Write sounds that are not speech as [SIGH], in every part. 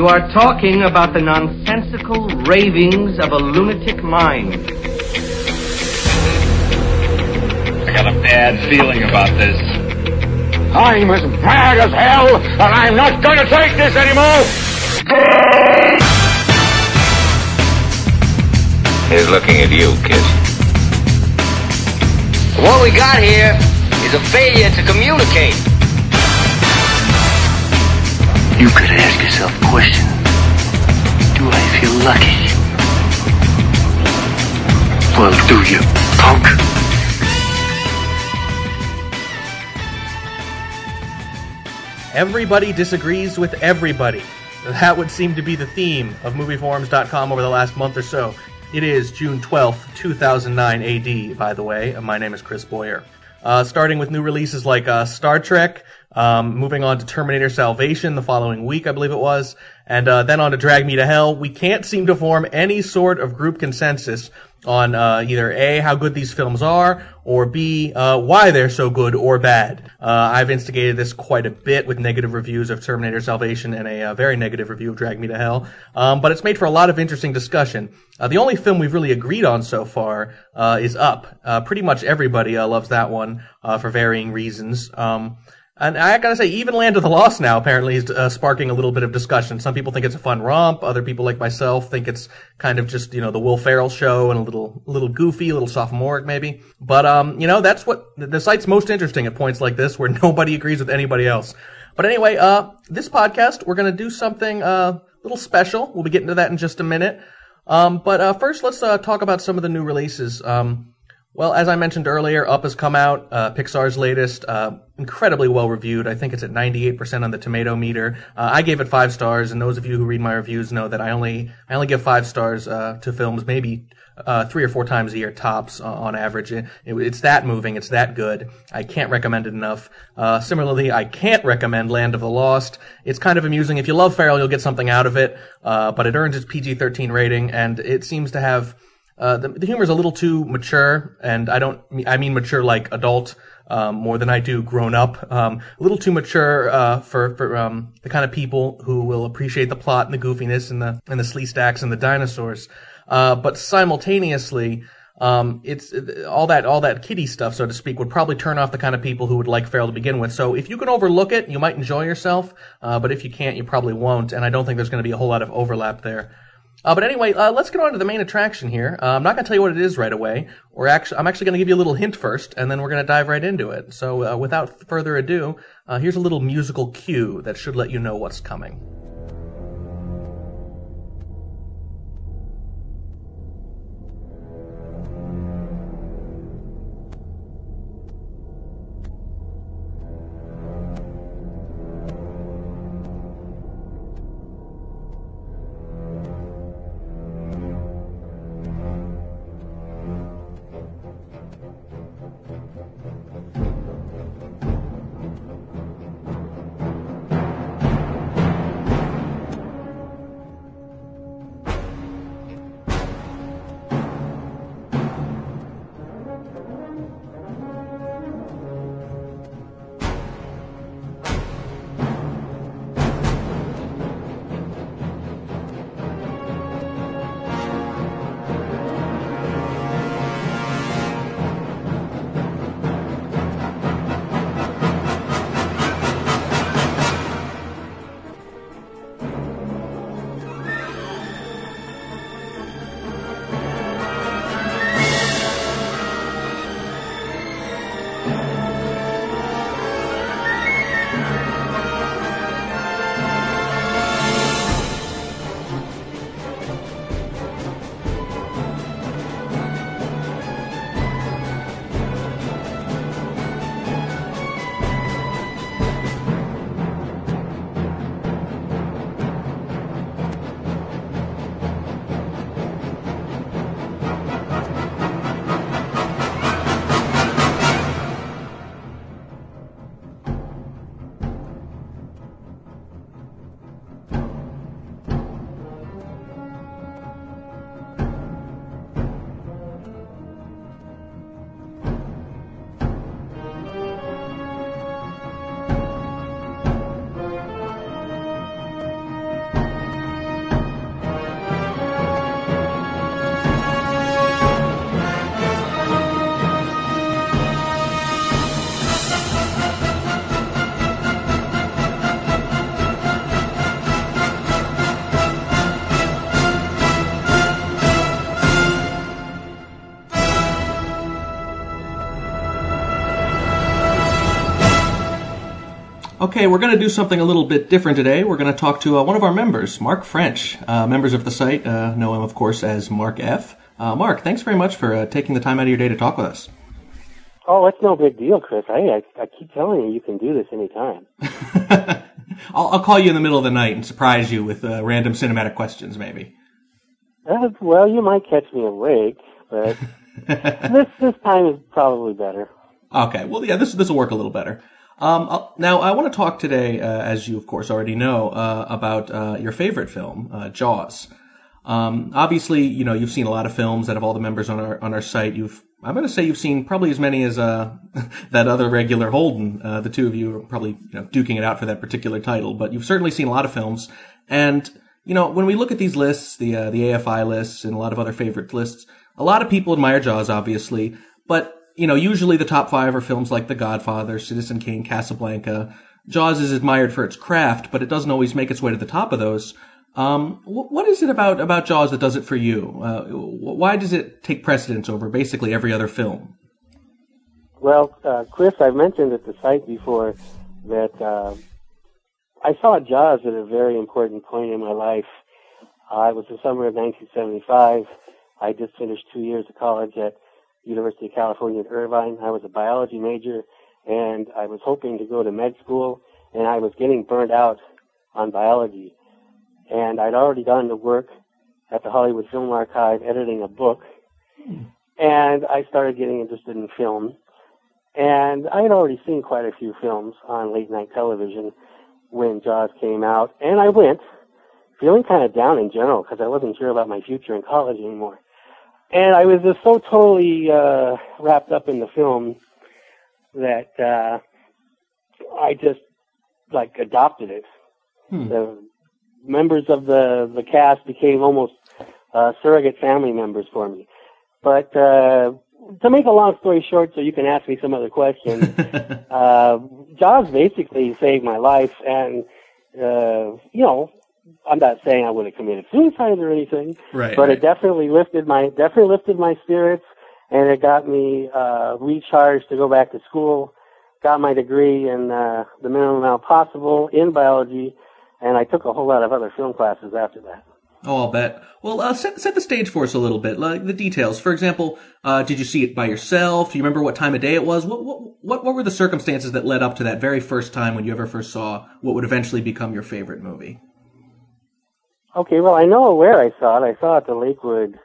You are talking about the nonsensical ravings of a lunatic mind. I got a bad feeling about this. I'm as mad as hell, and I'm not going to take this anymore! He's looking at you, kid. What we got here is a failure to communicate. You could ask yourself a question. Do I feel lucky? Well, do you, punk? Everybody disagrees with everybody. That would seem to be the theme of MovieForums.com over the last month or so. It is June 12th, 2009 AD, by the way. My name is Chris Boyer. Uh, starting with new releases like uh, Star Trek, um, moving on to Terminator Salvation the following week, I believe it was, and uh, then on to Drag Me to Hell. We can't seem to form any sort of group consensus on uh, either A, how good these films are, or B, uh, why they're so good or bad. Uh, I've instigated this quite a bit with negative reviews of Terminator Salvation and a uh, very negative review of Drag Me to Hell, um, but it's made for a lot of interesting discussion. Uh, the only film we've really agreed on so far uh, is Up. pretty much everybody loves that one for varying reasons. Um, and I gotta say, even Land of the Lost now apparently is uh, sparking a little bit of discussion. Some people think it's a fun romp. Other people, like myself, think it's kind of just you know the Will Ferrell show and a little little goofy, a little sophomoric maybe. But um, you know that's what the site's most interesting at points like this where [LAUGHS] nobody agrees with anybody else. But anyway, uh, this podcast we're gonna do something uh, a little special. We'll be getting to that in just a minute. Um, but uh, first, let's uh, talk about some of the new releases. Um, well, as I mentioned earlier, Up has come out, uh, Pixar's latest, uh, incredibly well reviewed. I think it's at 98% on the tomato meter. Uh, I gave it five stars, and those of you who read my reviews know that I only, I only give five stars, uh, to films maybe, uh, three or four times a year tops uh, on average. It, it, it's that moving. It's that good. I can't recommend it enough. similarly, I can't recommend Land of the Lost. It's kind of amusing. If you love Ferrell, you'll get something out of it. but it earns its PG-13 rating, and it seems to have uh, the, the humor is a little too mature, and I don't, I mean mature like adult, um, more than I do grown up. Um, a little too mature, uh, for, for, um, the kind of people who will appreciate the plot and the goofiness and the, and the Sleestaks and the dinosaurs. Uh, but simultaneously, um, it's all that all that kiddie stuff, so to speak, would probably turn off the kind of people who would like Ferrell to begin with. So if you can overlook it, you might enjoy yourself. Uh, but if you can't, you probably won't. And I don't think there's going to be a whole lot of overlap there. Uh, but anyway, uh, let's get on to the main attraction here. Uh, I'm not going to tell you what it is right away. Actually, I'm actually going to give you a little hint first, and then we're going to dive right into it. So, uh, without further ado, uh, here's a little musical cue that should let you know what's coming. Okay, we're going to do something a little bit different today. We're going to talk to uh, one of our members, Mark French. Uh, members of the site uh, know him, of course, as Mark F. Uh, Mark, thanks very much for uh, taking the time out of your day to talk with us. Oh, it's no big deal, Chris. I, I, I keep telling you, you can do this anytime. [LAUGHS] I'll, I'll call you in the middle of the night and surprise you with uh, random cinematic questions, maybe. Well, you might catch me awake, but [LAUGHS] this this time is probably better. Okay, well, yeah, this this will work a little better. Um, now, I want to talk today, uh, as you of course already know, uh, about uh, your favorite film, uh, Jaws. Um, obviously, you know you've seen a lot of films that have all the members on our on our site. You've I'm going to say you've seen probably as many as uh, [LAUGHS] that other regular Holden. Uh, the two of you are probably you know, duking it out for that particular title, but you've certainly seen a lot of films. And you know when we look at these lists, the uh, the AFI lists and a lot of other favorite lists, a lot of people admire Jaws, obviously, but you know, usually the top five are films like The Godfather, Citizen Kane, Casablanca. Jaws is admired for its craft, but it doesn't always make its way to the top of those. Um, wh- what is it about about Jaws that does it for you? Uh, why does it take precedence over basically every other film? Well, uh, Chris, I've mentioned at the site before that uh, I saw Jaws at a very important point in my life. Uh, it was the summer of 1975. I just finished two years of college at University of California at Irvine. I was a biology major, and I was hoping to go to med school, and I was getting burned out on biology. And I'd already gone to work at the Hollywood Film Archive editing a book, and I started getting interested in film. And I had already seen quite a few films on late night television when Jaws came out, and I went feeling kind of down in general because I wasn't sure about my future in college anymore. And I was just so totally uh, wrapped up in the film that uh, I just like adopted it. The members of the the cast became almost uh, surrogate family members for me. But uh, to make a long story short, so you can ask me some other questions, [LAUGHS] uh, Jaws basically saved my life, and uh, you know, I'm not saying I would have committed suicide or anything, Right, but right. it definitely lifted my definitely lifted my spirits, and it got me uh, recharged to go back to school. Got my degree in uh, the minimum amount possible in biology, and I took a whole lot of other film classes after that. Oh, I'll bet. Well, uh, set set the stage for us a little bit, like the details. For example, uh, did you see it by yourself? Do you remember what time of day it was? What, what what what were the circumstances that led up to that very first time when you ever first saw what would eventually become your favorite movie? Okay, well, I know where I saw it. I saw it at the Lakewood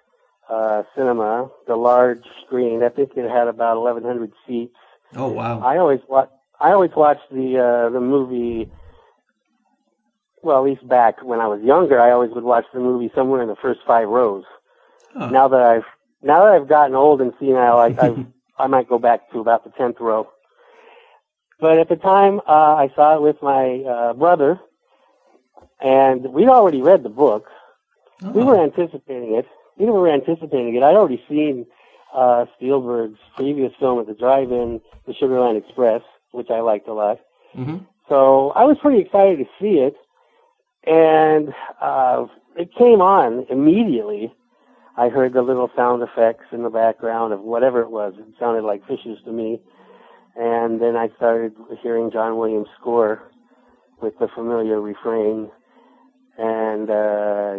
uh, Cinema, the large screen. I think it had about 1,100 seats. Oh wow! I always watch. I always watched the uh, the movie. Well, at least back when I was younger, I always would watch the movie somewhere in the first five rows. Huh. Now that I've now that I've gotten old and senile, I I, [LAUGHS] I might go back to about the tenth row. But at the time, uh, I saw it with my uh, brother, and we'd already read the book. We Oh. were anticipating it. We were anticipating it. I'd already seen uh, Spielberg's previous film at the drive-in, The Sugarland Express, which I liked a lot. hmm So I was pretty excited to see it, and uh, it came on immediately. I heard the little sound effects in the background of whatever it was. It sounded like fishes to me. And then I started hearing John Williams' score with the familiar refrain, and uh,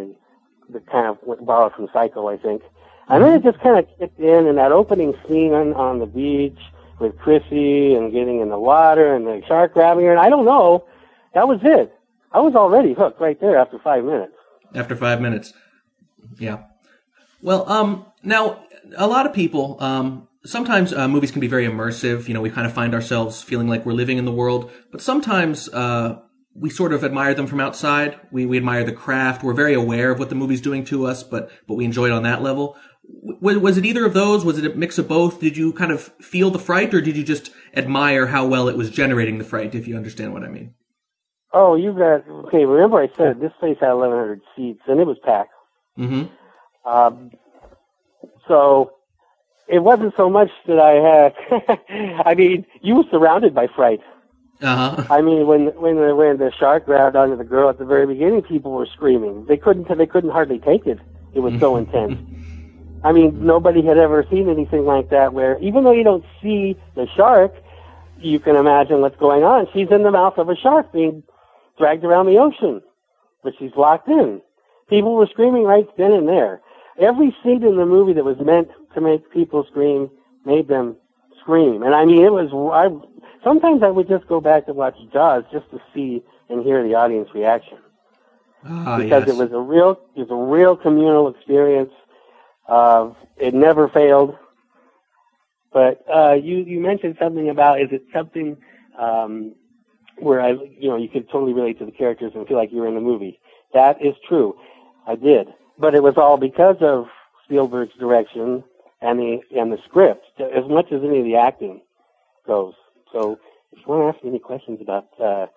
the kind of went- borrowed from Psycho, I think. And then it just kind of kicked in, and that opening scene on, on the beach with Chrissy and getting in the water and the shark grabbing her, and I don't know, that was it. I was already hooked right there after five minutes. After five minutes, yeah. Well, um, now a lot of people, um, sometimes uh, movies can be very immersive. You know, we kind of find ourselves feeling like we're living in the world, but sometimes uh, we sort of admire them from outside. We we admire the craft. We're very aware of what the movie's doing to us, but but we enjoy it on that level. Was, was it either of those? Was it a mix of both? Did you kind of feel the fright, or did you just admire how well it was generating the fright? If you understand what I mean. Oh, you got okay. Remember, I said this place had 1,100 seats, and it was packed. Mm-hmm. Um, so it wasn't so much that I had. [LAUGHS] I mean, you were surrounded by fright. Uh huh. I mean, when when the, when the shark grabbed onto the girl at the very beginning, people were screaming. They couldn't they couldn't hardly take it. It was so [LAUGHS] intense. I mean, nobody had ever seen anything like that. Where even though you don't see the shark, you can imagine what's going on. She's in the mouth of a shark being dragged around the ocean, but she's locked in. People were screaming right then and there. Every scene in the movie that was meant to make people scream made them scream. And I mean, it was, I, sometimes I would just go back and watch Jaws just to see and hear the audience reaction. Ah, because yes. it was a real, it was a real communal experience. Uh, it never failed. But, uh, you, you mentioned something about, is it something, um, where I, you know, you could totally relate to the characters and feel like you were in the movie. That is true. I did. But it was all because of Spielberg's direction and the, and the script, as much as any of the acting goes. So, if you want to ask me any questions about, uh,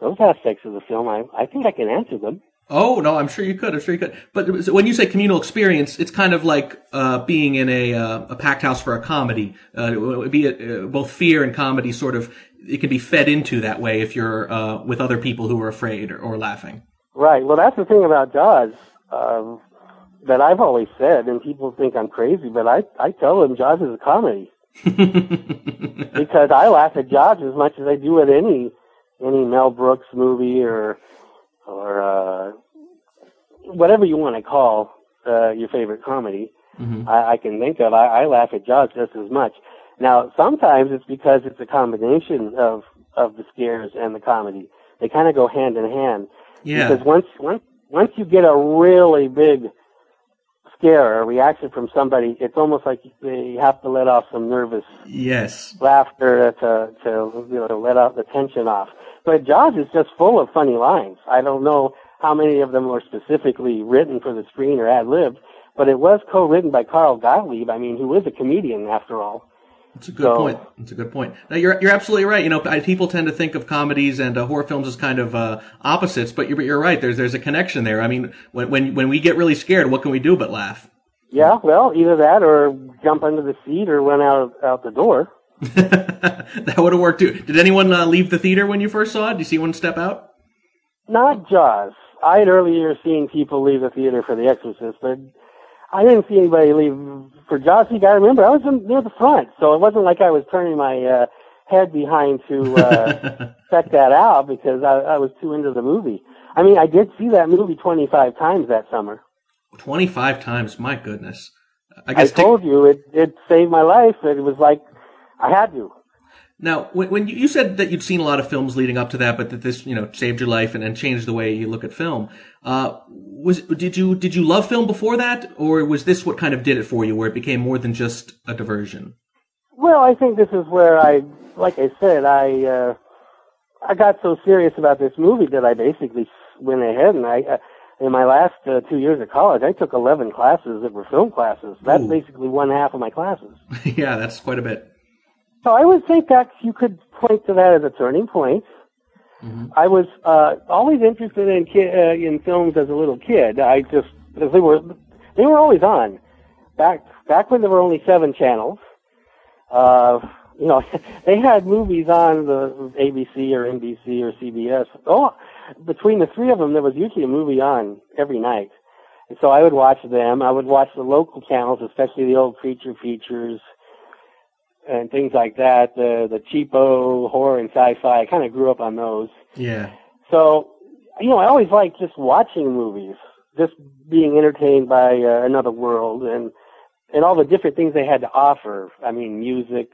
those aspects of the film, I, I think I can answer them. Oh no, I'm sure you could. I'm sure you could. But when you say communal experience, it's kind of like uh, being in a uh, a packed house for a comedy. Uh, be it uh, both fear and comedy, sort of. It can be fed into that way if you're uh, with other people who are afraid or, or laughing. Right. Well, that's the thing about Jaws um, that I've always said, and people think I'm crazy, but I I tell them Jaws is a comedy [LAUGHS] because I laugh at Jaws as much as I do at any any Mel Brooks movie or or uh, whatever you want to call uh, your favorite comedy. Mhm. I, I can think of. I, I laugh at Jaws just as much. Now, sometimes it's because it's a combination of of the scares and the comedy. They kind of go hand in hand. Yeah. Because once once once you get a really big scare or reaction from somebody, it's almost like they have to let off some nervous Yes. laughter to to you know let out the tension off. But Jaws is just full of funny lines. I don't know how many of them were specifically written for the screen or ad libbed, but it was co-written by Carl Gottlieb. I mean, who is a comedian after all. That's a good So- point. That's a good point. Now you're you're absolutely right. You know, I- people tend to think of comedies and uh, horror films as kind of uh, opposites, but you're you're right. There's there's a connection there. I mean, when when when we get really scared, what can we do but laugh? Yeah, well, either that or jump under the seat or run out out the door. [LAUGHS] [LAUGHS] that would have worked too. Did anyone uh, leave the theater when you first saw it? Did you see one step out? Not Jaws. I had earlier seen people leave the theater for The Exorcist, but I didn't see anybody leave for Jaws. I remember, I was in, near the front, so it wasn't like I was turning my uh, head behind to uh, [LAUGHS] check that out because I, I was too into the movie. I mean, I did see that movie 25 times that summer. Twenty five times. My goodness. I I guess. Dick- told you it it saved my life. It was like I had to. Now, when, when you, you said that you'd seen a lot of films leading up to that, but that this, you know, saved your life and, and changed the way you look at film, uh, was did you did you love film before that, or was this what kind of did it for you, where it became more than just a diversion? Well, I think this is where I, like I said, I uh, I got so serious about this movie that I basically went ahead and I, uh, in my last uh, two years of college, I took 11 classes that were film classes. That's Ooh. basically one half of my classes. [LAUGHS] yeah, that's quite a bit. So I would think that you could point to that as a turning point. I was uh, always interested in ki- uh, in films as a little kid. I just they were they were always on back back when there were only seven channels. Uh, you know, [LAUGHS] they had movies on the ABC or NBC or CBS. Oh, between the three of them, there was usually a movie on every night. And so I would watch them. I would watch the local channels, especially the old creature features and things like that. The the cheapo horror and sci-fi. I kind of grew up on those. Yeah. So, you know, I always liked just watching movies, just being entertained by uh, another world and and all the different things they had to offer. I mean, music,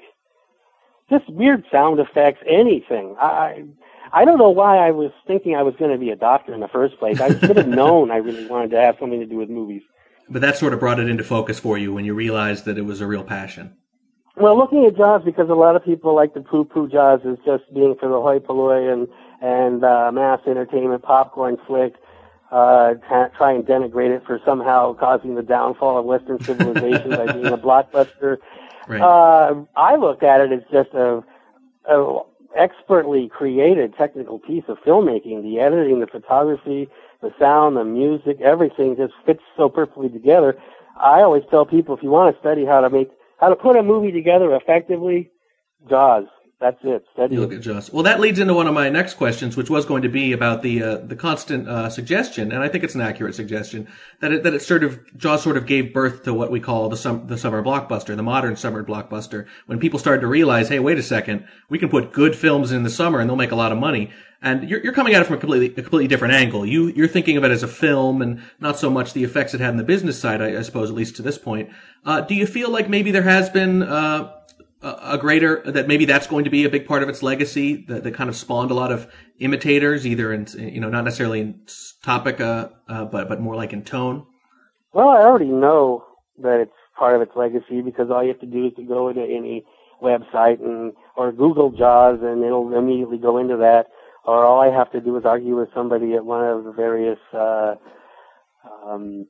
just weird sound effects, anything. I I don't know why I was thinking I was going to be a doctor in the first place. I should have known I really wanted to have something to do with movies. But that sort of brought it into focus for you when you realized that it was a real passion. Well, looking at Jaws, because a lot of people like to poo-poo Jaws as just being for the hoi polloi and and uh, mass entertainment popcorn flick, uh, try and denigrate it for somehow causing the downfall of Western civilization by being a blockbuster. Right. Uh, I look at it as just a, a expertly created technical piece of filmmaking. The editing, the photography, the sound, the music, everything just fits so perfectly together. I always tell people if you want to study how to make how to put a movie together effectively, Jaws That's it. Study You look at Jaws. Well, that leads into one of my next questions, which was going to be about the uh, the constant uh, suggestion, and I think it's an accurate suggestion that it, that it sort of Jaws sort of gave birth to what we call the sum, the summer blockbuster, the modern summer blockbuster. When people started to realize, hey, wait a second, we can put good films in the summer and they'll make a lot of money. And you're, you're coming at it from a completely a completely different angle. You you're thinking of it as a film and not so much the effects it had in the business side, I, I suppose, at least to this point. Uh, do you feel like maybe there has been uh, a greater that maybe that's going to be a big part of its legacy that, that kind of spawned a lot of imitators, either in you know not necessarily in topic, uh, uh, but but more like in tone. Well, I already know that it's part of its legacy because all you have to do is to go into any website and or Google Jaws and it'll immediately go into that. Or all I have to do is argue with somebody at one of the various uh, um,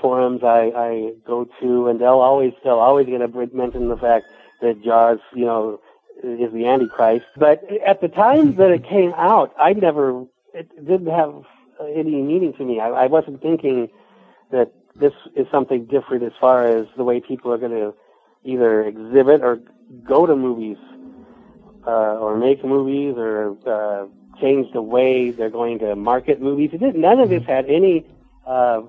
forums I, I go to, and they'll always they'll always going to mention the fact that Jaws, you know, is the Antichrist. But at the time that it came out, I never it didn't have any meaning to me. I, I wasn't thinking that this is something different as far as the way people are going to either exhibit or go to movies uh, or make movies or uh, change the way they're going to market movies. It didn't, none of this had any uh,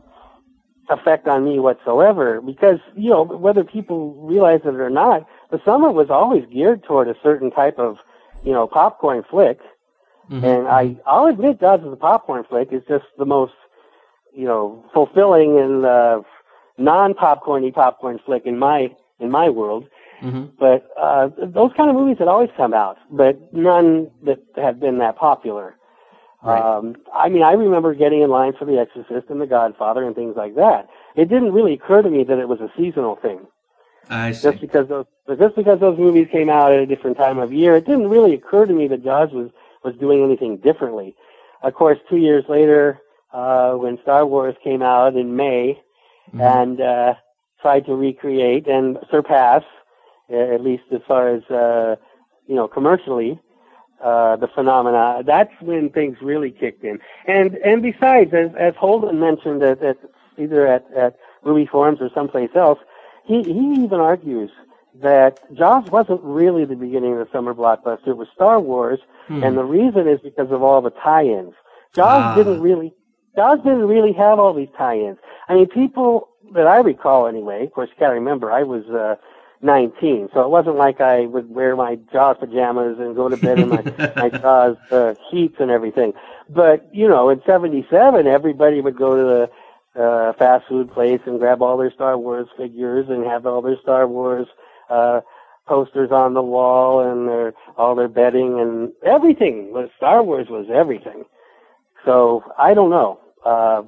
effect on me whatsoever because, you know, whether people realize it or not, the summer was always geared toward a certain type of, you know, popcorn flick. And I, I'll admit Jaws is a popcorn flick. It's just the most, you know, fulfilling and, uh, non-popcorny popcorn flick in my, in my world. But, uh, those kind of movies had always come out, but none that have been that popular. Um, I mean, I remember getting in line for The Exorcist and The Godfather and things like that. It didn't really occur to me that it was a seasonal thing. I see. Just because those, but just because those movies came out at a different time of year, it didn't really occur to me that Jaws was was doing anything differently. Of course, two years later, uh, when Star Wars came out in May, and uh, tried to recreate and surpass, at least as far as uh, you know, commercially, uh, the phenomena. That's when things really kicked in. And and besides, as as Holden mentioned at, at either at at movie forums or someplace else, he he even argues that Jaws wasn't really the beginning of the summer blockbuster. It was Star Wars, and the reason is because of all the tie-ins. Jaws Ah. didn't really Jaws didn't really have all these tie-ins. I mean, people that I recall anyway. Of course, you got to remember I was. uh 19, so it wasn't like I would wear my Jaws pajamas and go to bed in my, [LAUGHS] my Jaws uh, sheets and everything. But, you know, in 77, everybody would go to the uh, fast food place and grab all their Star Wars figures and have all their Star Wars uh, posters on the wall and their, all their bedding and everything. Star Wars was everything. So, I don't know. Uh,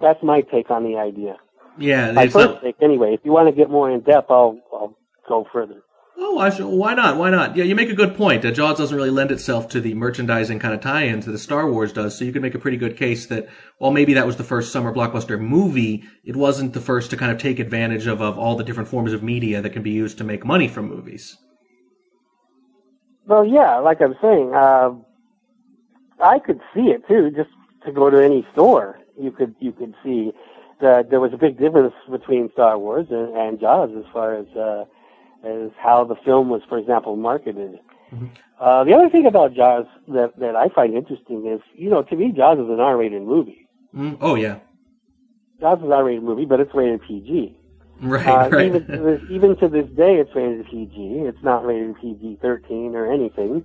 that's my take on the idea. Yeah, My first not, take, anyway. If you want to get more in depth, I'll I'll go further. Oh, I should, why not? Why not? Yeah, you make a good point. Uh, Jaws doesn't really lend itself to the merchandising kind of tie-ins that the Star Wars does. So you can make a pretty good case that while maybe that was the first summer blockbuster movie, it wasn't the first to kind of take advantage of of all the different forms of media that can be used to make money from movies. Well, yeah, like I'm saying, uh, I could see it too. Just to go to any store, you could you could see that there was a big difference between Star Wars and, and Jaws as far as uh, as how the film was, for example, marketed. Uh, the other thing about Jaws that that I find interesting is, you know, to me, Jaws is an R-rated movie. Mm, oh yeah, Jaws is an R-rated movie, but it's rated PG. right, Uh, right. even, to this, even to this day, it's rated PG. It's not rated PG-13 or anything.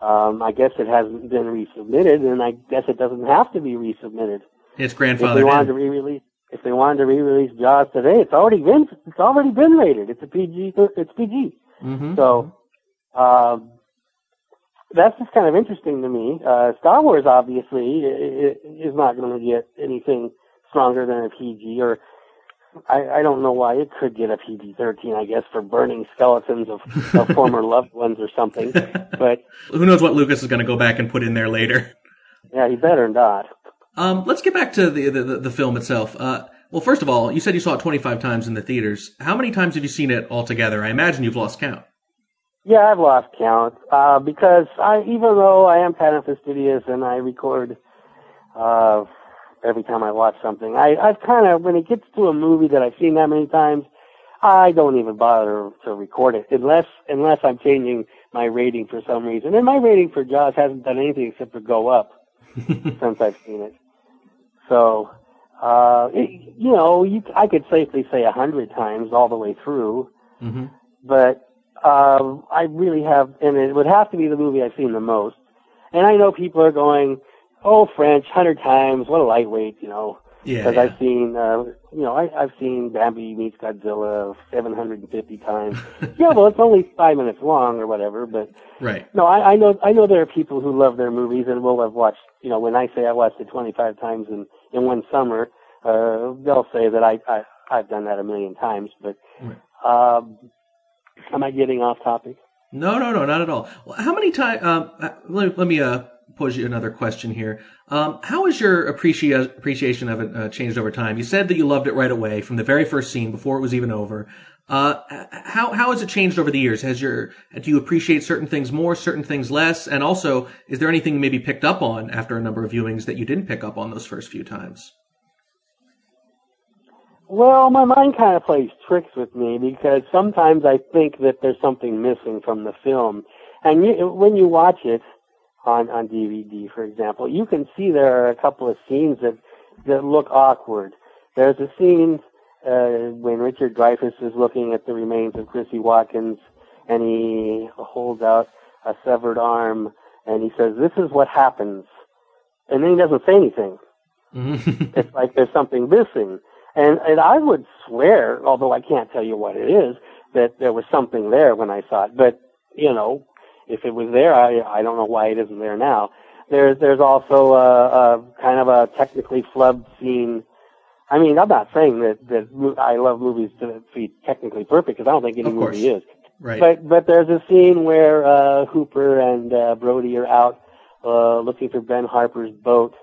Um, I guess it hasn't been resubmitted, and I guess it doesn't have to be resubmitted. it's If they grandfathered wanted to re-release, if they wanted to re-release Jaws today, it's already been, it's already been rated. It's a PG, it's PG. Mm-hmm. So, um, that's just kind of interesting to me. Uh, Star Wars obviously is not going to get anything stronger than a PG, or I, I don't know why it could get a PG-13. I guess for burning skeletons of, of [LAUGHS] former loved ones or something. But Who knows what Lucas is going to go back and put in there later. yeah, he better not. Um, let's get back to the, the, the, film itself. Uh, well, first of all, you said you saw it 25 times in the theaters. How many times have you seen it altogether? I imagine you've lost count. Yeah, I've lost count uh, because I, even though I am kind fastidious and I record uh, every time I watch something, I, I've kind of when it gets to a movie that I've seen that many times, I don't even bother to record it unless unless I'm changing my rating for some reason. And my rating for Jaws hasn't done anything except for go up [LAUGHS] since I've seen it. So, uh, it, you know, you, I could safely say a hundred times all the way through, Mm-hmm. but um, I really have, and it would have to be the movie I've seen the most. And I know people are going, "Oh, French, hundred times, what a lightweight," you know. Yeah. Because yeah. I've seen, uh, you know, I, I've seen Bambi meets Godzilla 750 times. [LAUGHS] yeah, well, it's only five minutes long or whatever, but Right. no, I, I know, I know there are people who love their movies and will have watched, you know, when I say I watched it 25 times in, in one summer, uh, they'll say that I, I, I've done that a million times, but, um, am I getting off topic? No, no, no, not at all. Well, how many times? Um, uh, let, let me uh, pose you another question here. Um, how has your appreci- appreciation of it uh, changed over time? You said that you loved it right away from the very first scene before it was even over. Uh, how how has it changed over the years? Has your do you appreciate certain things more, certain things less, and also is there anything you maybe picked up on after a number of viewings that you didn't pick up on those first few times? Well, my mind kind of plays tricks with me because sometimes I think that there's something missing from the film. And you, when you watch it on, on DVD, for example, you can see there are a couple of scenes that, that look awkward. There's a scene, uh, when Richard Dreyfuss is looking at the remains of Chrissy Watkins and he holds out a severed arm and he says, this is what happens. And then he doesn't say anything. [LAUGHS] it's like there's something missing. And and I would swear, although I can't tell you what it is, that there was something there when I saw it. But you know, if it was there, I I don't know why it isn't there now. There's there's also a, a kind of a technically flubbed scene. I mean, I'm not saying that that I love movies to be technically perfect because I don't think any movie is. Right. But but there's a scene where uh, Hooper and uh, Brody are out uh, looking for Ben Harper's boat,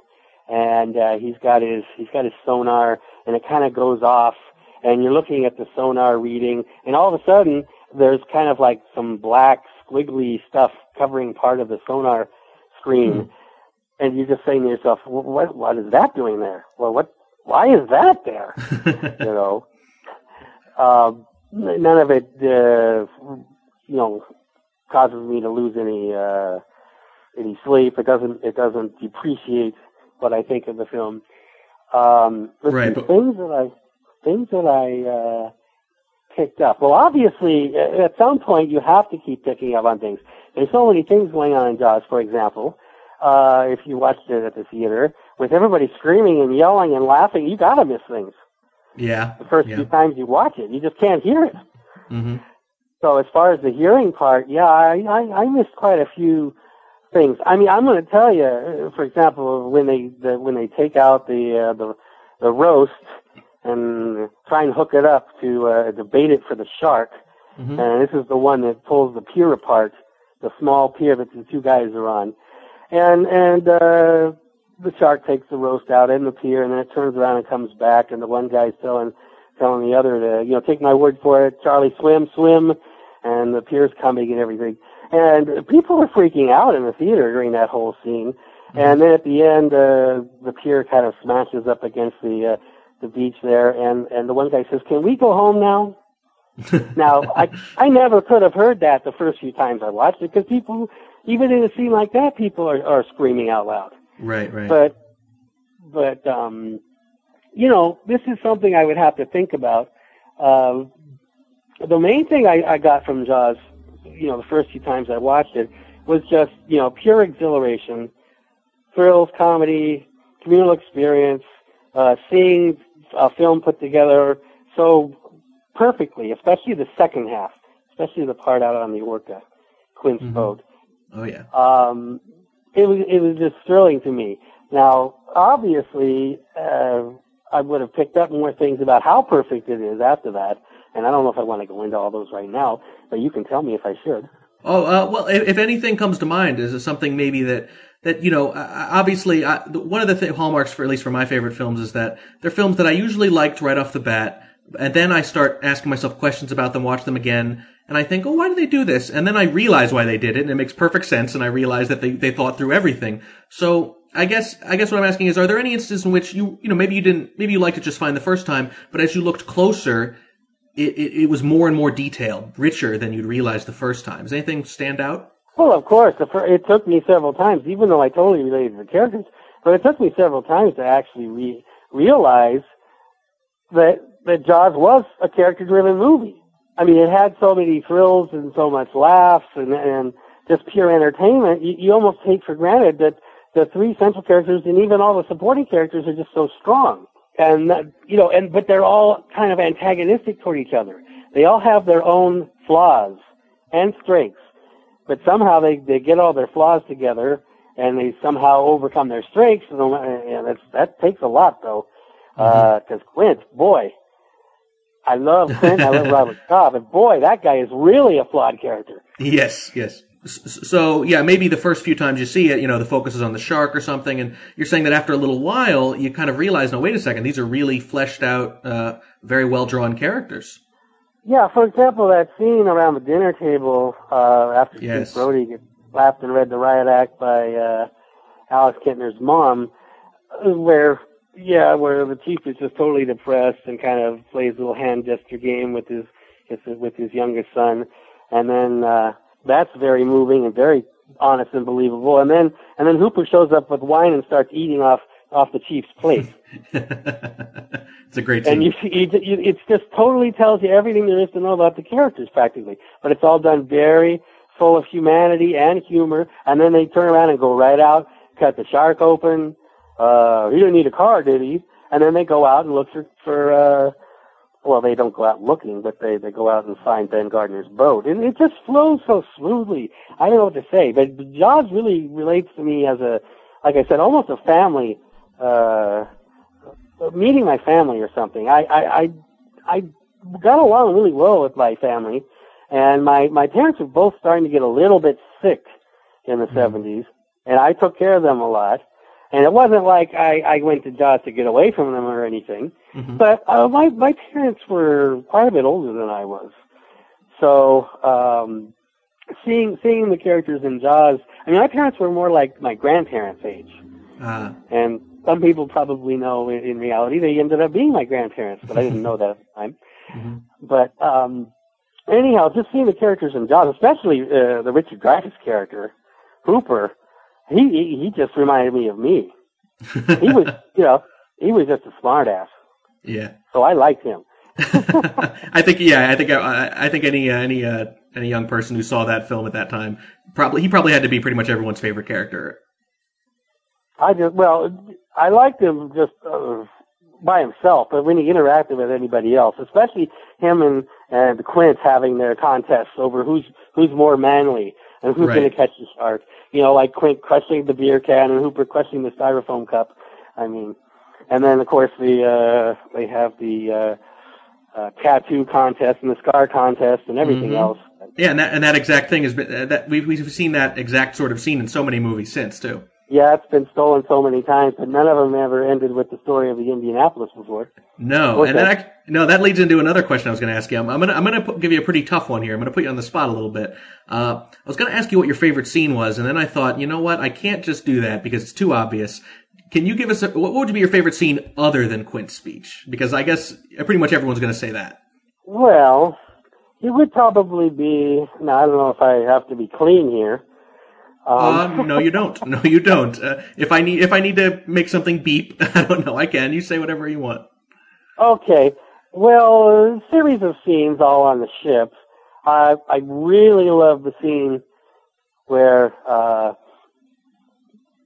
and uh, he's got his he's got his sonar, and it kind of goes off, and you're looking at the sonar reading, and all of a sudden there's kind of like some black squiggly stuff covering part of the sonar screen, and you're just saying to yourself, "Wh- what what is that doing there? Well, what why is that there? [LAUGHS] you know. Um, none of it, uh, you know, causes me to lose any uh, any sleep. It doesn't it doesn't depreciate what I think of the film. Um, Right, but- things that I things that I uh, picked up. Well, obviously, at some point you have to keep picking up on things. There's so many things going on in Jaws. For example, uh, if you watched it at the theater with everybody screaming and yelling and laughing, you gotta miss things yeah. the first yeah. few times you watch it. You just can't hear it. hmm So as far as the hearing part, yeah, I, I, I missed quite a few things. I mean, I'm going to tell you, uh, for example, when they the, when they take out the uh, the the roast and try and hook it up to uh, to bait it for the shark, Mhm. and this is the one that pulls the pier apart, the small pier that the two guys are on, and and uh, the shark takes the roast out in the pier, and then it turns around and comes back, and the one guy's telling telling the other to you know take my word for it, Charlie, swim, swim, and the pier's coming and everything, and people were freaking out in the theater during that whole scene, and then at the end, uh, the pier kind of smashes up against the uh, the beach there, and and the one guy says, "Can we go home now?" [LAUGHS] now, I I never could have heard that the first few times I watched it because people, even in a scene like that, people are, are screaming out loud. Right. Right. But, but um, you know, this is something I would have to think about. Um, the main thing I, I got from Jaws, you know, the first few times I watched it, was just you know pure exhilaration, thrills, comedy, communal experience, uh, seeing a film put together so perfectly, especially the second half, especially the part out on the Orca, Quint's Mhm. boat oh yeah. um, it was it was just thrilling to me. Now, obviously, uh, I would have picked up more things about how perfect it is after that, and I don't know if I want to go into all those right now, but you can tell me if I should. Oh uh, well, if, if anything comes to mind, is it something maybe that that you know? Obviously, I, one of the th- hallmarks for at least for my favorite films is that they're films that I usually liked right off the bat, and then I start asking myself questions about them, watch them again, and I think, oh, why did they do this? And then I realize why they did it, and it makes perfect sense, and I realize that they they thought through everything. So. I guess I guess what I'm asking is, are there any instances in which you you know maybe you didn't maybe you liked it just fine the first time, but as you looked closer, it, it, it was more and more detailed, richer than you'd realize the first time. Does anything stand out? Well, of course, the fir- it took me several times, even though I totally related to the characters, but it took me several times to actually re- realize that that Jaws was a character-driven movie. I mean, it had so many thrills and so much laughs and and just pure entertainment. You, you almost take for granted that the three central characters and even all the supporting characters are just so strong. And that, you know, and but they're all kind of antagonistic toward each other. They all have their own flaws and strengths, but somehow they they get all their flaws together and they somehow overcome their strengths. And, and that's, that takes a lot, though, because uh, Quint, boy, I love Quint, I love [LAUGHS] Robert Cobb, and boy, that guy is really a flawed character. Yes, yes. So yeah, maybe the first few times you see it, you know, the focus is on the shark or something, and you're saying that after a little while, you kind of realize, no, wait a second, these are really fleshed out, uh, very well drawn characters. Yeah, for example, that scene around the dinner table uh, after Yes. Steve Brody gets slapped and read the riot act by uh, Alex Kintner's mom, where yeah, where the chief is just totally depressed and kind of plays a little hand gesture game with his, his with his youngest son, and then uh, that's very moving and very honest and believable. And then and then Hooper shows up with wine and starts eating off off the chief's plate. [LAUGHS] it's a great team. And you, you, you, it just totally tells you everything there is to know about the characters practically. But it's all done very full of humanity and humor. And then they turn around and go right out, cut the shark open. Uh, he didn't need a car, did he? And then they go out and look for, for, uh, well, they don't go out looking, but they, they go out and find Ben Gardner's boat. And it just flows so smoothly. I don't know what to say, but Jaws really relates to me as a, like I said, almost a family, uh, meeting my family or something. I, I, I, I got along really well with my family, and my, my parents were both starting to get a little bit sick in the 70s, and I took care of them a lot. And it wasn't like I, I went to Jaws to get away from them or anything, but uh, my, my parents were quite a bit older than I was. So, um, seeing, seeing the characters in Jaws, I mean, my parents were more like my grandparents' age. Uh, And some people probably know in, in reality they ended up being my grandparents, but I didn't know that at the time. But um, anyhow, just seeing the characters in Jaws, especially uh, the Richard Dreyfuss character, Hooper, he, he he just reminded me of me. He was, [LAUGHS] you know, he was just a smartass, yeah. so I liked him. [LAUGHS] I think yeah, I think I, I think any uh, any uh, any young person who saw that film at that time probably he probably had to be pretty much everyone's favorite character. I just, well, I liked him just uh, by himself, but when he interacted with anybody else, especially him and and the Quint having their contests over who's who's more manly and who's Right. going to catch the shark. You know, like Quint crushing the beer can and Hooper crushing the styrofoam cup. I mean, and then of course the uh they have the uh, uh tattoo contest and the scar contest and everything Mhm. else. Yeah, and that and that exact thing has been uh, that we've we've seen that exact sort of scene in so many movies since too. Yeah, it's been stolen so many times, but none of them ever ended with the story of the Indianapolis before. No, Okay. and that no, that leads into another question I was going to ask you. I'm, I'm gonna I'm gonna give you a pretty tough one here. I'm gonna put you on the spot a little bit. Uh, I was going to ask you what your favorite scene was, and then I thought, you know what, I can't just do that because it's too obvious. Can you give us a, what what would be your favorite scene other than Quint's speech? Because I guess pretty much everyone's going to say that. Well, it would probably be. Now I don't know if I have to be clean here. Uh, Um, no, you don't. [LAUGHS] No, you don't. Uh, if I need if I need to make something beep, [LAUGHS] I don't know. I can. You say whatever you want. okay. Well, a series of scenes all on the ship. I I really love the scene where uh,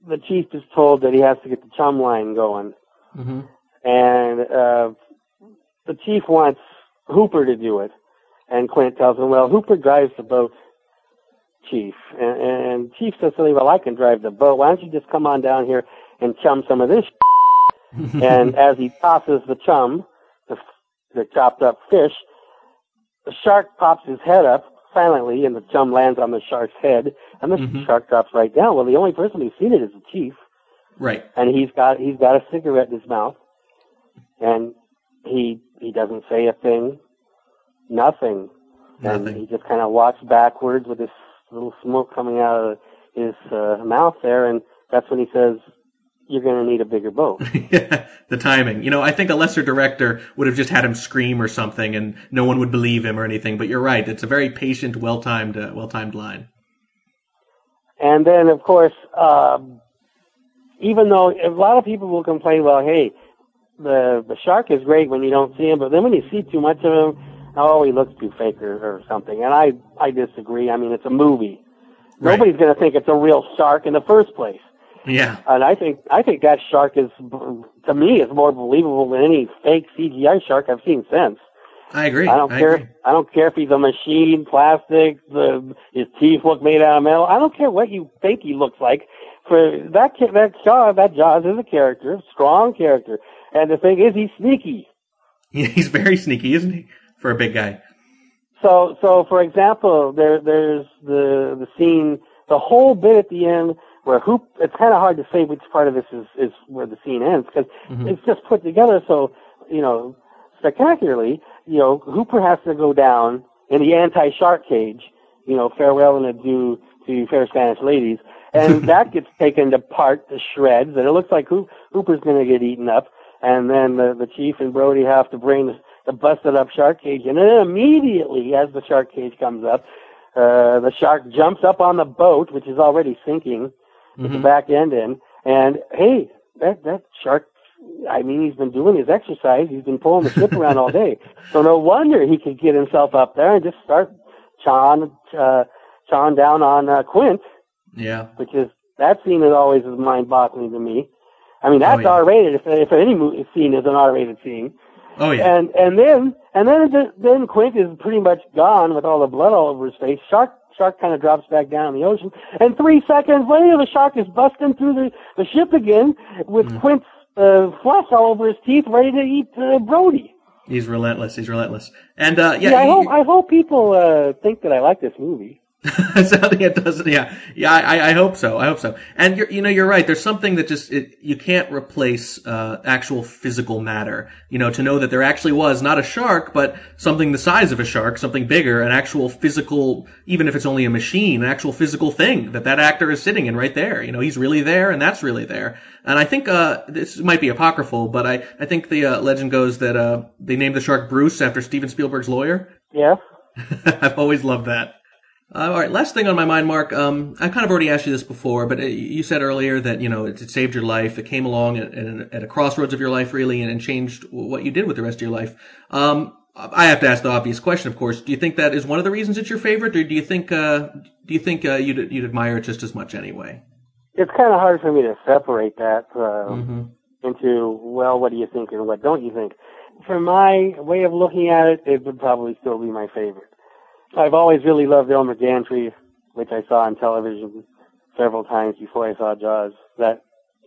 the chief is told that he has to get the chum line going, Mm-hmm. and uh, the chief wants Hooper to do it, and Quint tells him, "Well, Hooper drives the boat, Chief." And, and Chief says something, "Well, I can drive the boat. Why don't you just come on down here and chum some of this?" [LAUGHS] and as he tosses the chum, the, the chopped up fish, the shark pops his head up silently, and the chum lands on the shark's head, and the Mhm. shark drops right down. Well, the only person who's seen it is the chief Right. and he's got he's got a cigarette in his mouth, and he he doesn't say a thing, nothing, and he just kind of walks backwards with this little smoke coming out of his uh, mouth there, and that's when he says, you're going to need a bigger boat. [LAUGHS] the timing. You know, I think a lesser director would have just had him scream or something, and no one would believe him or anything. But you're right; it's a very patient, well-timed, uh, well-timed line. And then, of course, um, even though a lot of people will complain, well, hey, the the shark is great when you don't see him, but then when you see too much of him, oh, he looks too fake or, or something. And I I disagree. I mean, it's a movie. Right. Nobody's going to think it's a real shark in the first place. Yeah. And I think I think that shark is, to me, is more believable than any fake CGI shark I've seen since. I agree. I don't I care. agree. I don't care if he's a machine, plastic, the his teeth look made out of metal. I don't care what you think he looks like. For that that Jaws, that Jaws is a character, strong character, and the thing is, he's sneaky. [LAUGHS] Yeah, he's very sneaky, isn't he, for a big guy? So, so for example, there there's the the scene, the whole bit at the end where Hoop. It's kind of hard to say which part of this is is where the scene ends because mm-hmm. it's just put together so you know spectacularly. You know, Hooper has to go down in the anti-shark cage. You know, farewell and adieu to fair Spanish ladies, and [LAUGHS] that gets taken apart to shreds, and it looks like Hoop, Hooper's going to get eaten up. And then the, the chief and Brody have to bring the, busted up shark cage, and then immediately as the shark cage comes up, uh, the shark jumps up on the boat, which is already sinking, with the back end in, and hey, that that shark. I mean, he's been doing his exercise. He's been pulling the ship [LAUGHS] around all day. So no wonder he could get himself up there and just start chawing, uh, chawing down on uh, Quint, Yeah. which is that scene is always mind-boggling to me. I mean, that's Oh, yeah. R-rated. If, if any movie scene is an R-rated scene, Oh yeah. and and then and then then Quint is pretty much gone with all the blood all over his face. Shark shark kind of drops back down in the ocean, and three seconds later, the shark is busting through the the ship again with Mm. Quint's uh, flesh all over his teeth, ready to eat uh, Brody. He's relentless. He's relentless. And uh, yeah, Yeah, I you- hope I hope people uh, think that I like this movie. [LAUGHS] something it doesn't. Yeah, yeah. I, I hope so. I hope so. And you're, you know, you're right. There's something that just it, you can't replace uh, actual physical matter. You know, to know that there actually was not a shark, but something the size of a shark, something bigger, an actual physical, even if it's only a machine, an actual physical thing that that actor is sitting in right there. You know, he's really there, and that's really there. And I think uh, this might be apocryphal, but I I think the uh, legend goes that uh, they named the shark Bruce after Steven Spielberg's lawyer. Yes. [LAUGHS] I've always loved that. Uh, all right, last thing on my mind, Mark. Um, I kind of already asked you this before, but uh, you said earlier that you know it, it saved your life. It came along at, at, at a crossroads of your life, really, and, and changed what you did with the rest of your life. Um, I have to ask the obvious question, of course. Do you think that is one of the reasons it's your favorite, or do you think uh, do you think uh, you'd you'd admire it just as much anyway? It's kind of hard for me to separate that uh, Mm-hmm. into well, what do you think and what don't you think? From my way of looking at it, it would probably still be my favorite. I've always really loved Elmer Gantry, which I saw on television several times before I saw Jaws. That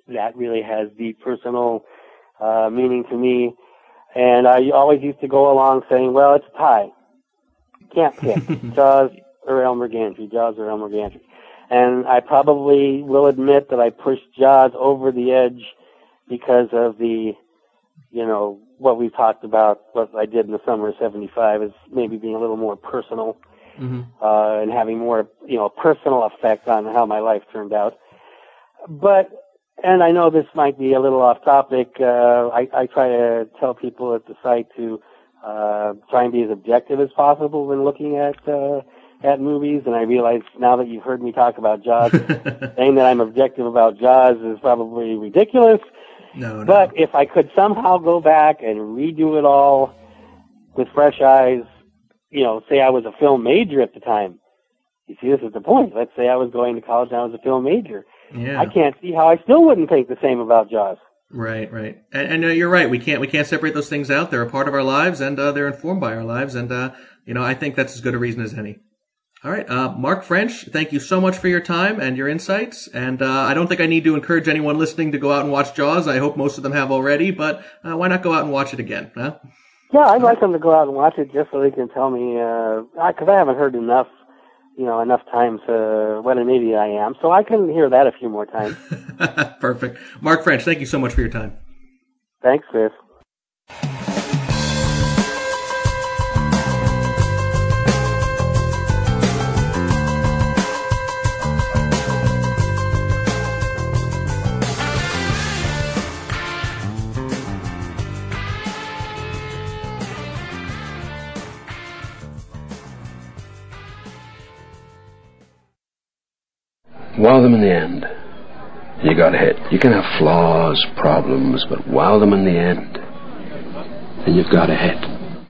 that really has deep personal uh, meaning to me, and I always used to go along saying, "Well, it's a tie. Can't pick [LAUGHS] Jaws or Elmer Gantry, Jaws or Elmer Gantry." And I probably will admit that I pushed Jaws over the edge because of the, you know, what we talked about, what I did in the summer of 75 is maybe being a little more personal, Mm-hmm. uh, and having more, you know, a personal effect on how my life turned out. But, and I know this might be a little off topic, uh, I, I try to tell people at the site to, uh, try and be as objective as possible when looking at, uh, at movies, and I realize now that you've heard me talk about Jaws, [LAUGHS] saying that I'm objective about Jaws is probably ridiculous. No, no. But if I could somehow go back and redo it all with fresh eyes, you know, say I was a film major at the time. You see, this is the point. Let's say I was going to college and I was a film major. yeah. I can't see how I still wouldn't think the same about Jaws. Right, right, and, and uh, you're right. We can't we can't separate those things out. They're a part of our lives, and uh, they're informed by our lives. And uh, you know, I think that's as good a reason as any. All right, uh, Mark French, thank you so much for your time and your insights. And uh, I don't think I need to encourage anyone listening to go out and watch Jaws. I hope most of them have already, but uh, why not go out and watch it again? Huh? Yeah, I'd like them to go out and watch it just so they can tell me, because I haven't heard enough, you know, enough times uh, what an idiot I am. So I can hear that a few more times. [LAUGHS] Perfect. Mark French, thank you so much for your time. Thanks, Chris. Wow them in the end. You got a hit. You can have flaws, problems, but wow them in the end. And you've got a hit.